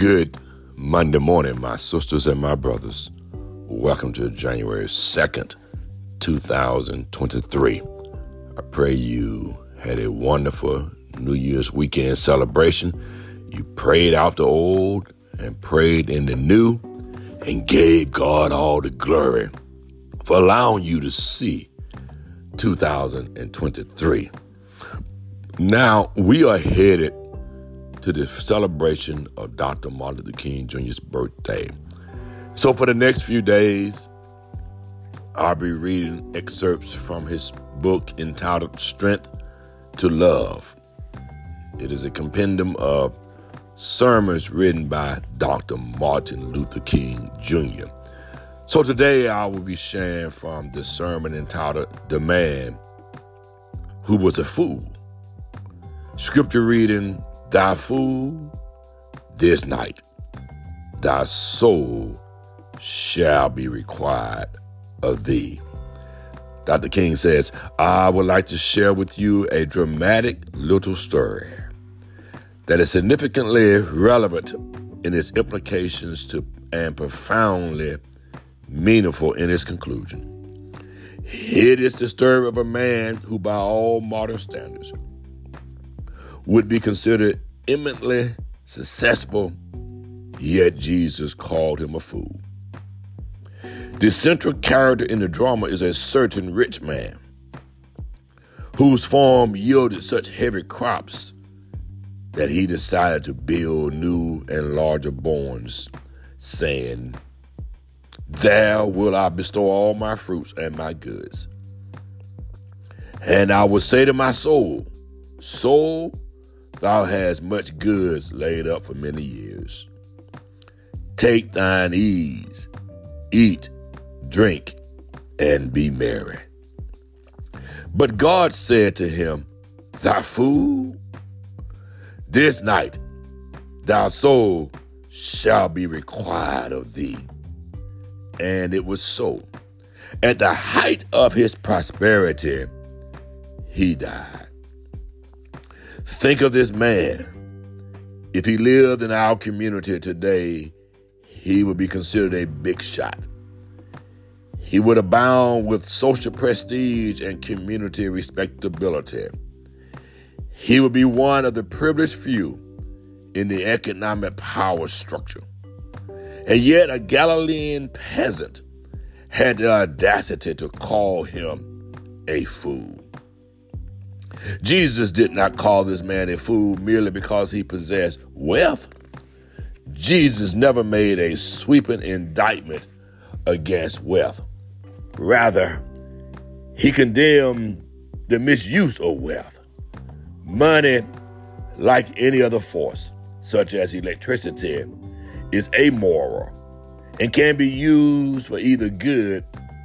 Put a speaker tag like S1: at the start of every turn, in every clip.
S1: Good Monday morning, my sisters and my brothers. Welcome to January 2nd, 2023. I pray you had a wonderful New Year's weekend celebration. You prayed out the old and prayed in the new and gave God all the glory for allowing you to see 2023. Now we are headed to the celebration of Dr. Martin Luther King Jr.'s birthday. So, for the next few days, I'll be reading excerpts from his book entitled Strength to Love. It is a compendium of sermons written by Dr. Martin Luther King Jr. So, today I will be sharing from the sermon entitled The Man Who Was a Fool. Scripture reading Thy food this night, thy soul shall be required of thee. Dr. King says, I would like to share with you a dramatic little story that is significantly relevant in its implications to and profoundly meaningful in its conclusion. It is the story of a man who, by all modern standards, would be considered eminently successful, yet Jesus called him a fool. The central character in the drama is a certain rich man whose farm yielded such heavy crops that he decided to build new and larger barns, saying, There will I bestow all my fruits and my goods. And I will say to my soul, Soul, Thou hast much goods laid up for many years. Take thine ease, eat, drink, and be merry. But God said to him, Thy fool, this night thy soul shall be required of thee. And it was so. At the height of his prosperity, he died. Think of this man. If he lived in our community today, he would be considered a big shot. He would abound with social prestige and community respectability. He would be one of the privileged few in the economic power structure. And yet, a Galilean peasant had the audacity to call him a fool. Jesus did not call this man a fool merely because he possessed wealth. Jesus never made a sweeping indictment against wealth. Rather, he condemned the misuse of wealth. Money, like any other force, such as electricity, is amoral and can be used for either good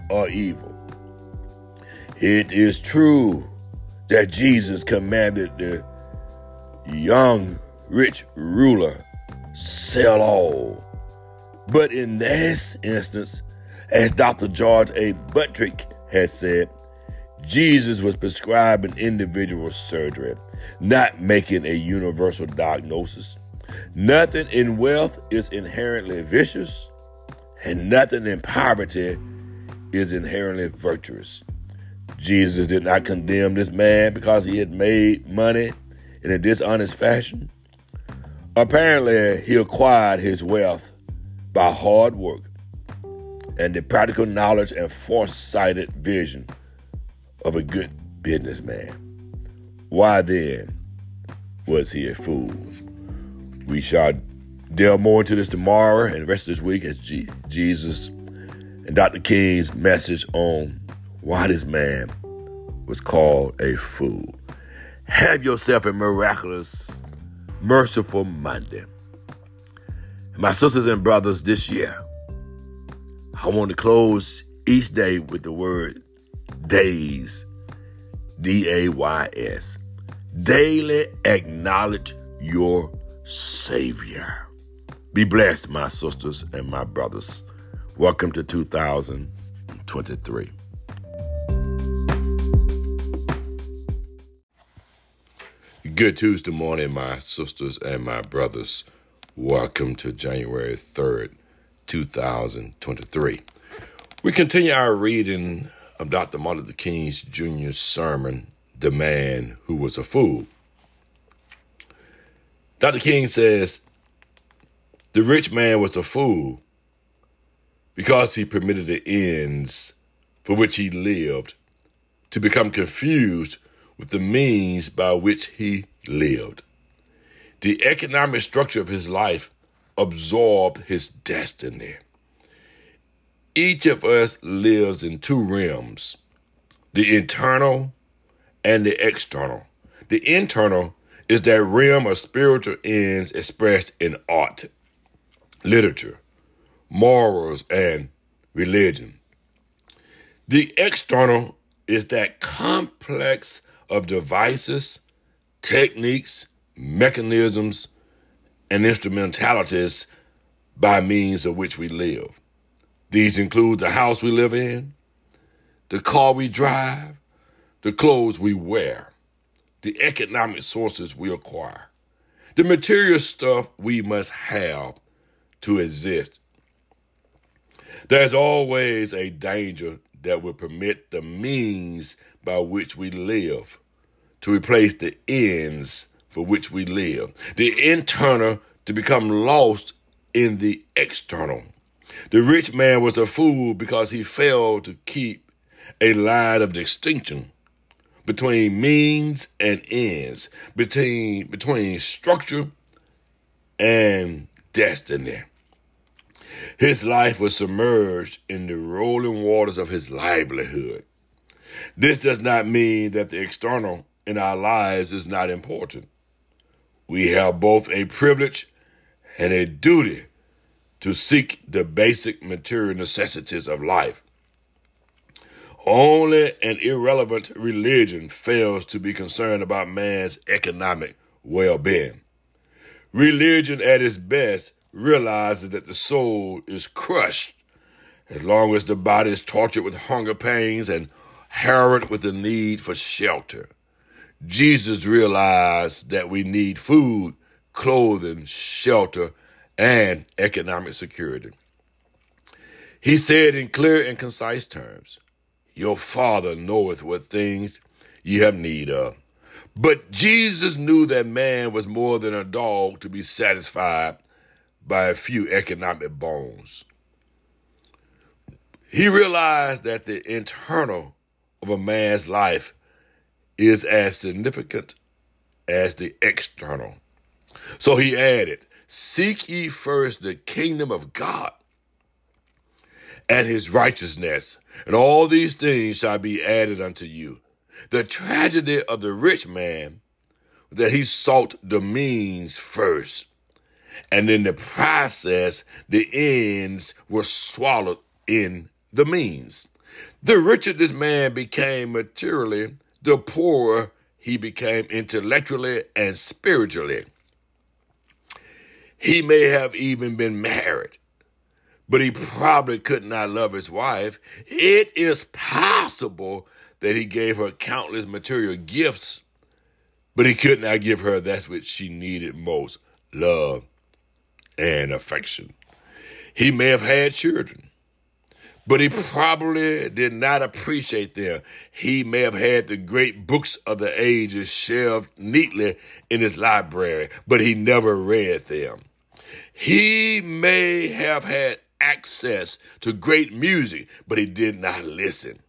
S1: or evil. It is true that Jesus commanded the young rich ruler sell all. But in this instance, as Dr. George A. Buttrick has said, Jesus was prescribing individual surgery, not making a universal diagnosis. Nothing in wealth is inherently vicious, and nothing in poverty is inherently virtuous. Jesus did not condemn this man because he had made money in a dishonest fashion. Apparently, he acquired his wealth by hard work and the practical knowledge and foresighted vision of a good businessman. Why then was he a fool? We shall delve more into this tomorrow and the rest of this week as Jesus and Dr. King's message on why this man was called a fool. Have yourself a miraculous, merciful Monday. My sisters and brothers, this year, I want to close each day with the word days, D A Y S. Daily acknowledge your Savior. Be blessed, my sisters and my brothers. Welcome to 2023. Good Tuesday morning, my sisters and my brothers. Welcome to January 3rd, 2023. We continue our reading of Dr. Martin Luther King Jr.'s sermon, The Man Who Was a Fool. Dr. King says, The rich man was a fool because he permitted the ends for which he lived to become confused with the means by which he lived. The economic structure of his life absorbed his destiny. Each of us lives in two realms the internal and the external. The internal is that realm of spiritual ends expressed in art, literature, morals, and religion. The external is that complex of devices, techniques, mechanisms, and instrumentalities by means of which we live. These include the house we live in, the car we drive, the clothes we wear, the economic sources we acquire, the material stuff we must have to exist. There's always a danger that will permit the means by which we live to replace the ends for which we live, the internal to become lost in the external. The rich man was a fool because he failed to keep a line of distinction between means and ends, between between structure and destiny. His life was submerged in the rolling waters of his livelihood. This does not mean that the external in our lives is not important. We have both a privilege and a duty to seek the basic material necessities of life. Only an irrelevant religion fails to be concerned about man's economic well being. Religion, at its best, realizes that the soul is crushed as long as the body is tortured with hunger pains and harrowed with the need for shelter. Jesus realized that we need food, clothing, shelter, and economic security. He said in clear and concise terms, Your Father knoweth what things ye have need of. But Jesus knew that man was more than a dog to be satisfied by a few economic bones. He realized that the internal of a man's life is as significant as the external. So he added, Seek ye first the kingdom of God and his righteousness, and all these things shall be added unto you. The tragedy of the rich man that he sought the means first, and in the process, the ends were swallowed in the means. The richer this man became materially, the poorer he became intellectually and spiritually. He may have even been married, but he probably could not love his wife. It is possible that he gave her countless material gifts, but he could not give her that which she needed most love and affection. He may have had children, but he probably did not appreciate them. He may have had the great books of the ages shelved neatly in his library, but he never read them. He may have had access to great music, but he did not listen.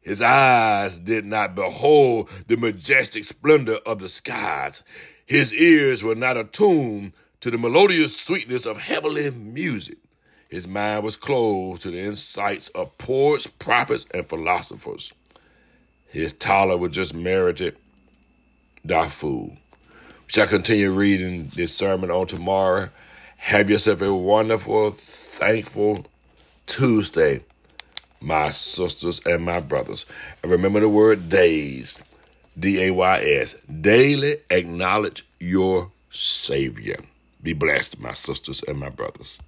S1: His eyes did not behold the majestic splendor of the skies. His ears were not attuned to the melodious sweetness of heavenly music. His mind was closed to the insights of poets, prophets, and philosophers. His talent was just merited. We shall continue reading this sermon on tomorrow. Have yourself a wonderful, thankful Tuesday, my sisters and my brothers. And remember the word days, D A Y S. Daily acknowledge your Savior. Be blessed, my sisters and my brothers.